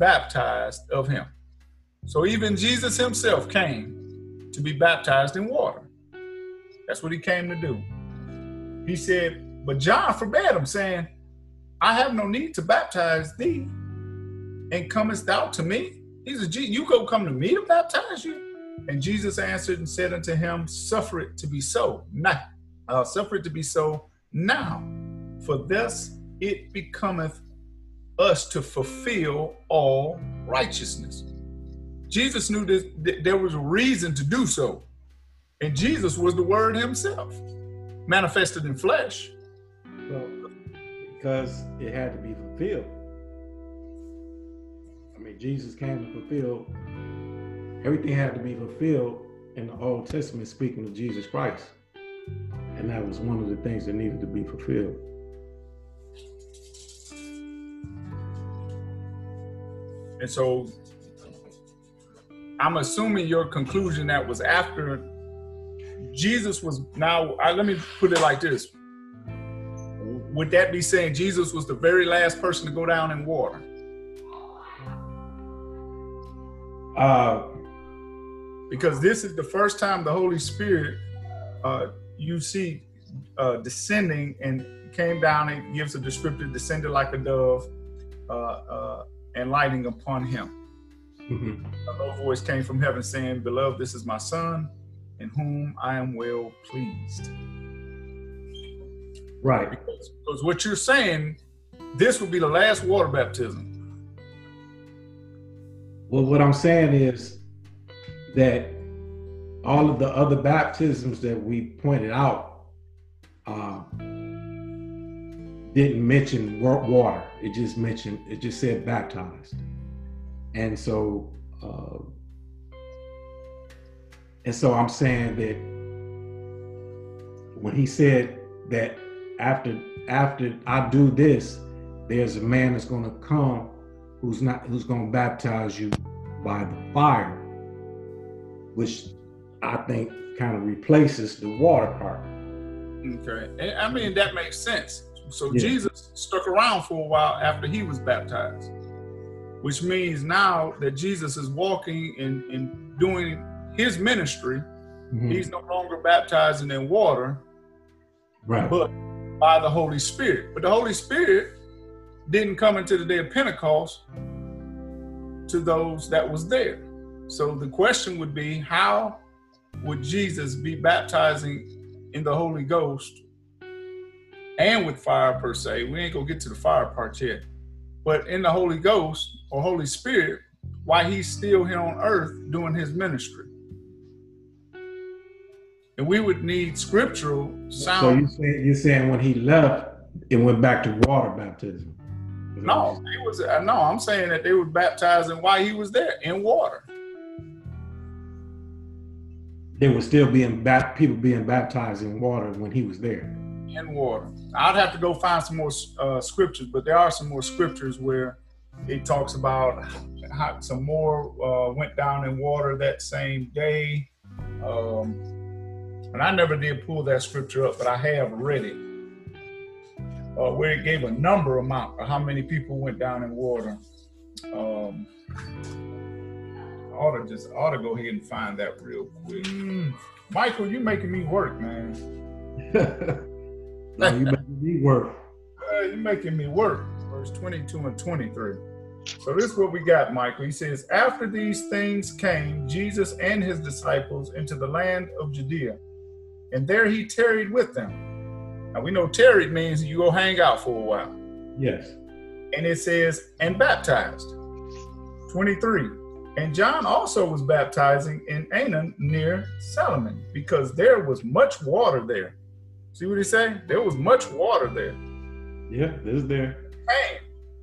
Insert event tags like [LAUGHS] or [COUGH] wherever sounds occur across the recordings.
baptized of him. So even Jesus himself came to be baptized in water. That's what he came to do. He said, but John forbade him, saying, I have no need to baptize thee, and comest thou to me? He said, You go come to me to baptize you? And Jesus answered and said unto him, Suffer it to be so. Now, uh, suffer it to be so now, for thus it becometh us to fulfill all righteousness. Jesus knew that there was a reason to do so. And Jesus was the Word Himself, manifested in flesh. Well, because it had to be fulfilled. I mean, Jesus came to fulfill everything had to be fulfilled in the Old Testament, speaking of Jesus Christ. And that was one of the things that needed to be fulfilled. And so I'm assuming your conclusion that was after Jesus was now, I, let me put it like this. Would that be saying Jesus was the very last person to go down in water? Uh, because this is the first time the Holy Spirit uh, you see uh, descending and came down and gives a descriptive descended like a dove uh, uh, and lighting upon him. Mm-hmm. A low voice came from heaven saying, Beloved, this is my son in whom I am well pleased. Right. Because, because what you're saying, this would be the last water baptism. Well, what I'm saying is that all of the other baptisms that we pointed out uh, didn't mention water. It just mentioned, it just said baptized. And so, uh, and so I'm saying that when he said that after after I do this, there's a man that's going to come who's not who's going to baptize you by the fire, which I think kind of replaces the water part. Okay, I mean that makes sense. So yeah. Jesus stuck around for a while after he was baptized, which means now that Jesus is walking and, and doing his ministry, mm-hmm. he's no longer baptizing in water, right? But by the Holy Spirit. But the Holy Spirit didn't come into the day of Pentecost to those that was there. So the question would be, how would Jesus be baptizing in the Holy Ghost and with fire per se? We ain't gonna get to the fire part yet. But in the Holy Ghost or Holy Spirit, why he's still here on earth doing his ministry. And we would need scriptural sound. So you're saying, you're saying when he left, it went back to water baptism? No, it was uh, no. I'm saying that they were baptizing while he was there in water there was still being bat- people being baptized in water when he was there. In water. I'd have to go find some more uh, scriptures, but there are some more scriptures where it talks about how some more uh, went down in water that same day. Um, and I never did pull that scripture up, but I have read it. Uh, where it gave a number amount of how many people went down in water. Um, ought to just I ought to go ahead and find that real quick. Mm. Michael, you making me work, man. [LAUGHS] no, you making me work. [LAUGHS] Uh, you making me work. Verse 22 and 23. So this is what we got, Michael. He says, After these things came Jesus and his disciples into the land of Judea, and there he tarried with them. Now we know tarried means you go hang out for a while. Yes. And it says, and baptized. 23. And John also was baptizing in Aenon near Salamon because there was much water there. See what he say? There was much water there. Yeah, there's there.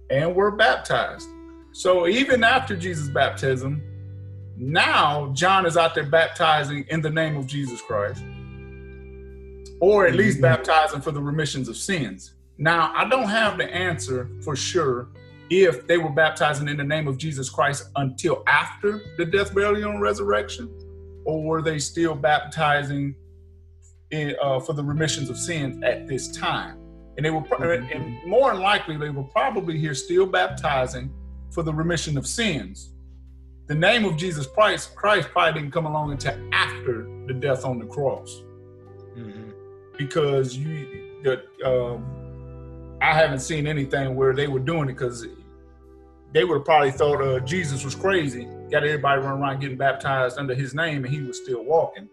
And were baptized. So even after Jesus' baptism, now John is out there baptizing in the name of Jesus Christ, or at least mm-hmm. baptizing for the remissions of sins. Now, I don't have the answer for sure if they were baptizing in the name of Jesus Christ until after the death, burial, and resurrection, or were they still baptizing in, uh, for the remissions of sins at this time? And they were, mm-hmm. and more than likely, they were probably here still baptizing for the remission of sins. The name of Jesus Christ, Christ probably didn't come along until after the death on the cross, mm-hmm. because you, the, um, I haven't seen anything where they were doing it because they would have probably thought uh, Jesus was crazy, got everybody running around getting baptized under his name, and he was still walking.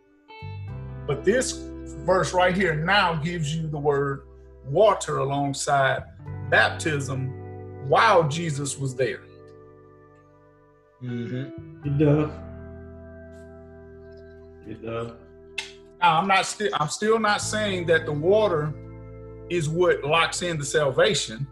But this verse right here now gives you the word water alongside baptism while Jesus was there. Mm-hmm. It does. It does. Now I'm not still I'm still not saying that the water is what locks in the salvation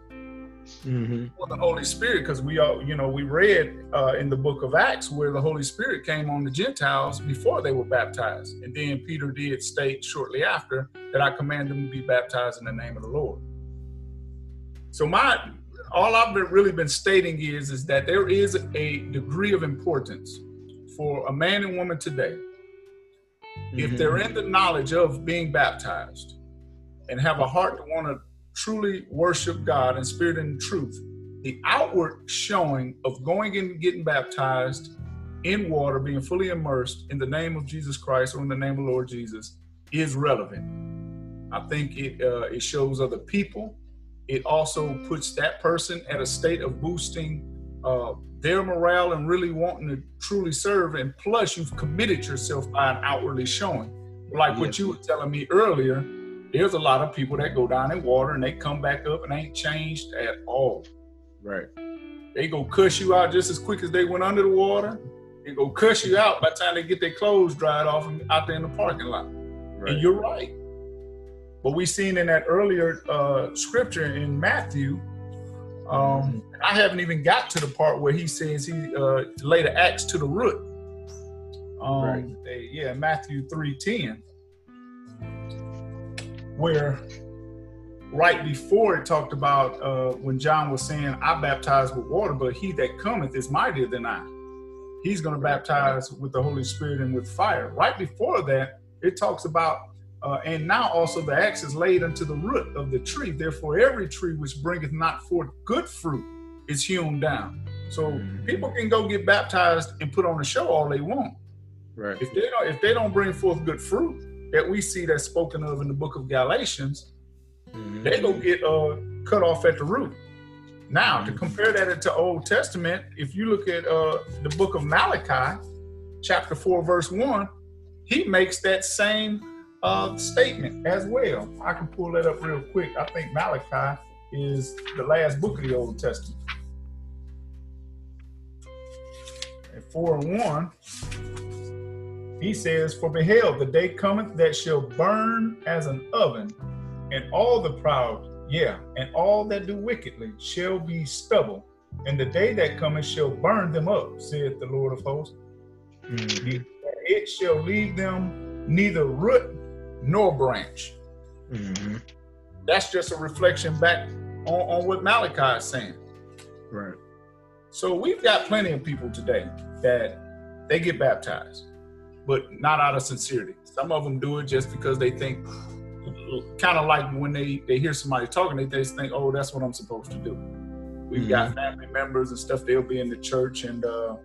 mm-hmm. for the Holy Spirit, because we all, you know, we read uh, in the book of Acts where the Holy Spirit came on the Gentiles before they were baptized. And then Peter did state shortly after that I command them to be baptized in the name of the Lord. So my all I've been, really been stating is, is that there is a degree of importance for a man and woman today mm-hmm. if they're in the knowledge of being baptized and have a heart to want to truly worship God in spirit and truth, the outward showing of going and getting baptized in water, being fully immersed in the name of Jesus Christ or in the name of Lord Jesus is relevant. I think it uh, it shows other people. It also puts that person at a state of boosting uh, their morale and really wanting to truly serve. And plus, you've committed yourself by an outwardly showing, like yes. what you were telling me earlier there's a lot of people that go down in water and they come back up and ain't changed at all. Right. They go cuss you out just as quick as they went under the water. They go cuss you out by the time they get their clothes dried off and out there in the parking lot. Right. And you're right. But we seen in that earlier uh, scripture in Matthew, um, I haven't even got to the part where he says he uh, laid an axe to the root. Um, right. They, yeah, Matthew three ten where right before it talked about uh, when John was saying, I baptize with water, but he that cometh is mightier than I. He's going to baptize with the Holy Spirit and with fire. Right before that, it talks about, uh, and now also the axe is laid unto the root of the tree. Therefore, every tree which bringeth not forth good fruit is hewn down. So mm-hmm. people can go get baptized and put on a show all they want. Right. If they don't, if they don't bring forth good fruit, that we see that's spoken of in the book of Galatians, mm-hmm. they go get uh, cut off at the root. Now, mm-hmm. to compare that to Old Testament, if you look at uh, the book of Malachi, chapter 4, verse 1, he makes that same uh, statement as well. I can pull that up real quick. I think Malachi is the last book of the Old Testament. At 4 and 1, he says, For behold, the day cometh that shall burn as an oven, and all the proud, yeah, and all that do wickedly shall be stubble. And the day that cometh shall burn them up, saith the Lord of hosts. Mm-hmm. It shall leave them neither root nor branch. Mm-hmm. That's just a reflection back on, on what Malachi is saying. Right. So we've got plenty of people today that they get baptized but not out of sincerity. Some of them do it just because they think, kind of like when they, they hear somebody talking, they just think, oh, that's what I'm supposed to do. We've mm-hmm. got family members and stuff, they'll be in the church and uh,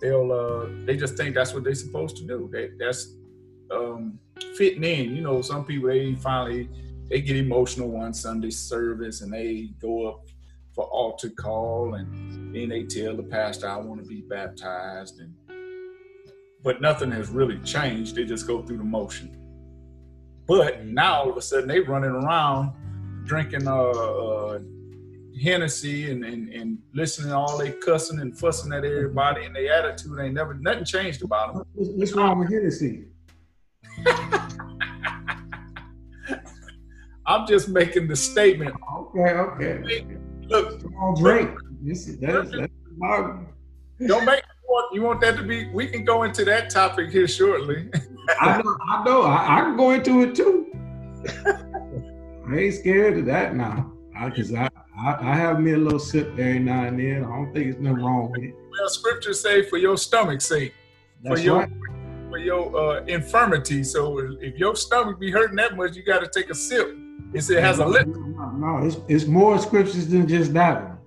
they'll, uh, they just think that's what they're supposed to do. They, that's um, fitting in. You know, some people, they finally, they get emotional one Sunday service and they go up for altar call and then they tell the pastor, I want to be baptized. And but nothing has really changed. They just go through the motion. But now all of a sudden they running around drinking uh, uh Hennessy and, and, and listening to all they cussing and fussing at everybody and their attitude ain't never nothing changed about them. What's wrong with Hennessy? [LAUGHS] I'm just making the statement. Okay, okay. Look, don't drink. This, that's, that's don't make want you want that to be? We can go into that topic here shortly. [LAUGHS] I know. I know. I, I, can go into it too. [LAUGHS] I ain't scared of that now. Because I, I, I, have me a little sip every now and then. I don't think it's nothing wrong with it. Well, scriptures say for your stomach's sake, That's for your right. for your uh, infirmity. So if your stomach be hurting that much, you got to take a sip. It says it has a lip. No, no, it's, it's more scriptures than just that one.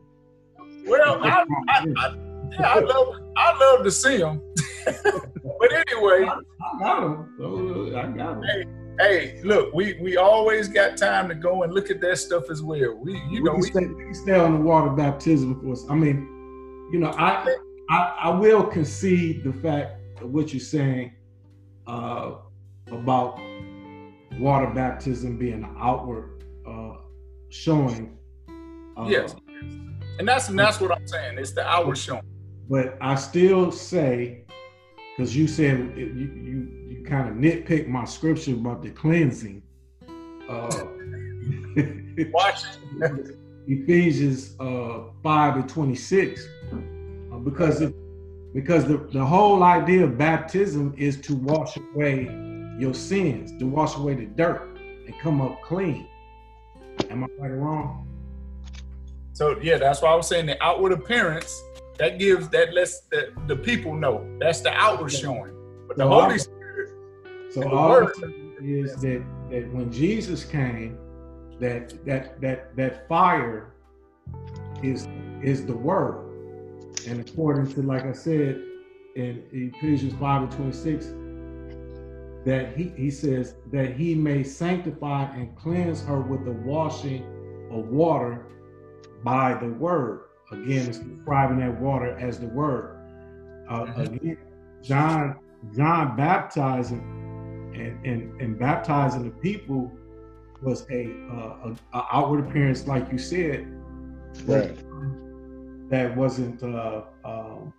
Well, I, I, I, yeah, I love I love to see them. [LAUGHS] but anyway, I, I got them. So I got them. Hey, hey, look, we we always got time to go and look at that stuff as well. We you we know can we, stay, we can stay on the water baptism for us. I mean, you know, I, I I will concede the fact of what you're saying uh, about water baptism being an outward uh, showing. Uh, yes, and that's and that's what I'm saying. It's the outward showing. But I still say, because you said you you you kind of nitpick my scripture about the cleansing. Uh, Watch [LAUGHS] Ephesians uh, 5 and 26. Uh, because it, because the, the whole idea of baptism is to wash away your sins, to wash away the dirt and come up clean. Am I right or wrong? So yeah, that's why I was saying the outward appearance that gives that lets the, the people know that's the outward showing. But the Holy Spirit, So the all word- is that that when Jesus came, that that that that fire is is the word. And according to like I said in Ephesians 5 and 26, that he, he says that he may sanctify and cleanse her with the washing of water by the word. Again, it's describing that water as the word. Uh, Mhm. Again, John John baptizing and, and, and baptizing the people was a, uh, a, a outward appearance, like you said, Right. that wasn't. Uh, um,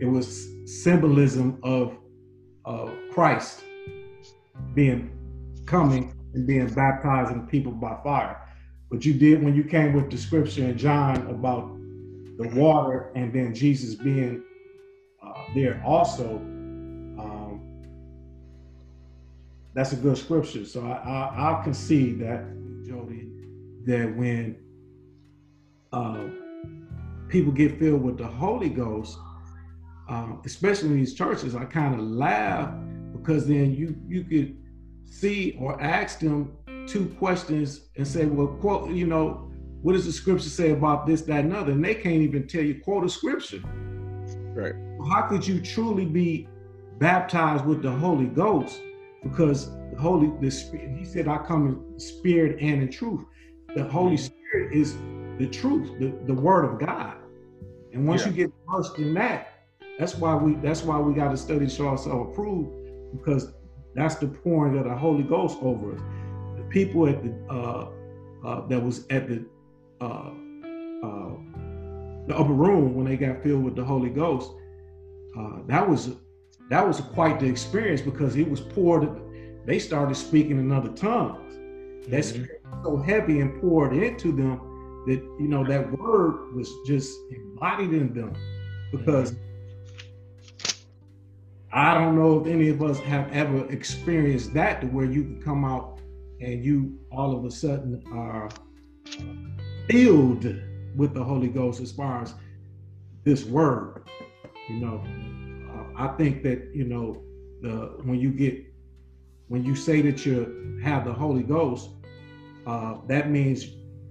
it was symbolism of of Christ being coming and being baptizing people by fire. But you did when you came with the scripture in John about the water and then Jesus being uh, there also. Um, that's a good scripture. So I, I, I'll concede that, Jody, that when uh, people get filled with the Holy Ghost, um, especially in these churches, I kind of laugh because then you you could see or ask them two questions and say, well, quote, you know, what does the scripture say about this, that, and other? And they can't even tell you quote a scripture. Right. How could you truly be baptized with the Holy Ghost? Because the Holy, the Spirit, He said, "I come in spirit and in truth." The Holy mm-hmm. Spirit is the truth, the, the Word of God. And once Yeah. you get immersed in that, that's why we that's why we got to study show ourselves approved, because that's the pouring of the Holy Ghost over us. People at the uh, uh, that was at the uh, uh, the upper room when they got filled with the Holy Ghost, uh, that was that was quite the experience because it was poured. They started speaking in other tongues. That Mhm. spirit so heavy and poured into them that you know that word was just embodied in them because I don't know if any of us have ever experienced that to where you can come out and you all of a sudden are filled with the Holy Ghost as far as this word. You know, uh, I think that you know the when you get when you say that you have the Holy Ghost, uh, that means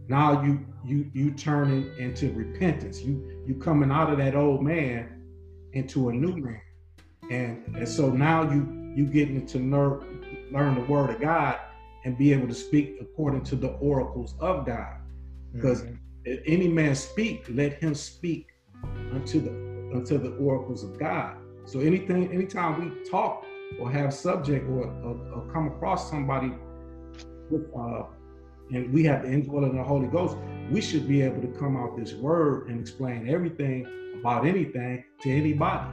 now you you you turning into repentance. You you coming out of that old man into a new man, and and so now you you getting to learn learn the word of God and be able to speak according to the oracles of God. Because Mhm. if any man speak, let him speak unto the unto the oracles of God. So anything, anytime we talk or have subject or, or, or come across somebody with uh and we have the indwelling of the Holy Ghost, we should be able to come out this word and explain everything about anything to anybody.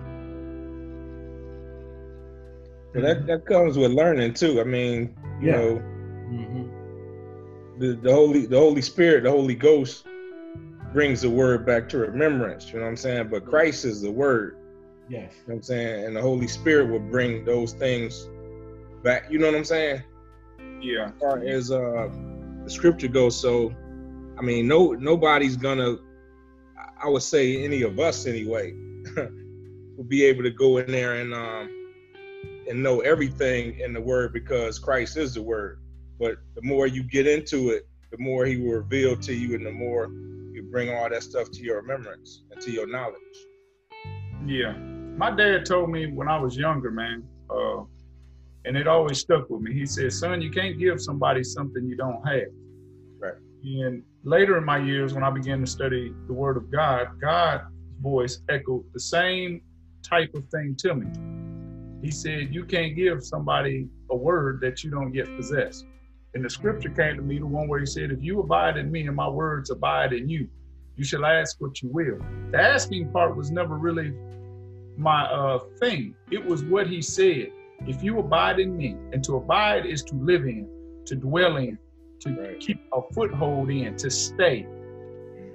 So that that comes with learning too. I mean, you Yeah. know, Mhm. the, the Holy the Holy Spirit, the Holy Ghost brings the word back to remembrance. You know what I'm saying? But Christ is the word. Yes. You know what I'm saying? And the Holy Spirit will bring those things back. You know what I'm saying? yeah, As far as uh, the scripture goes, so I mean, no nobody's gonna. I would say any of us anyway [LAUGHS] will be able to go in there and um and know everything in the word because Christ is the word. But the more you get into it, the more he will reveal to you and the more you bring all that stuff to your remembrance and to your knowledge. Yeah. My dad told me when I was younger, man, uh, and it always stuck with me. He said, son, you can't give somebody something you don't have. Right. And later in my years, when I began to study the Word of God, God's voice echoed the same type of thing to me. He said, You can't give somebody a word that you don't yet possess. And the scripture came to me, the one where he said, If you abide in me and my words abide in you, you shall ask what you will. The asking part was never really my uh, thing. It was what he said. If you abide in me, and to abide is to live in, to dwell in, to Right. keep a foothold in, to stay.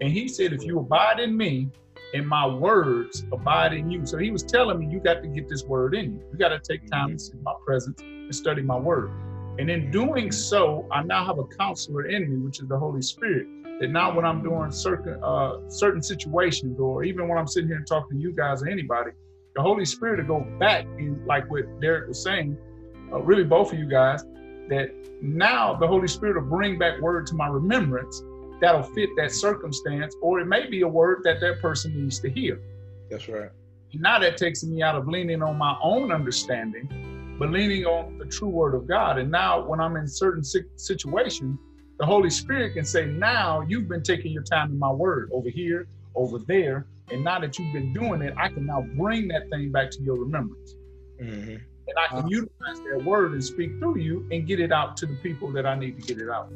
And he said, if you abide in me and my words abide in you. So he was telling me, you got to get this word in you. You got to take time to sit in my presence and study my word. And in doing so, I now have a counselor in me, which is the Holy Spirit. That now when I'm doing certain uh, certain situations, or even when I'm sitting here and talking to you guys or anybody, the Holy Spirit to go back and like what Derek was saying, uh, really both of you guys, that now the Holy Spirit will bring back word to my remembrance that'll fit that circumstance, or it may be a word that that person needs to hear. That's right. And now that takes me out of leaning on my own understanding, but leaning on the true word of God. And now when I'm in certain situations, the Holy Spirit can say, now you've been taking your time in my word over here, over there. And now that you've been doing it, I can now bring that thing back to your remembrance. hmm And I can utilize that word and speak through you and get it out to the people that I need to get it out.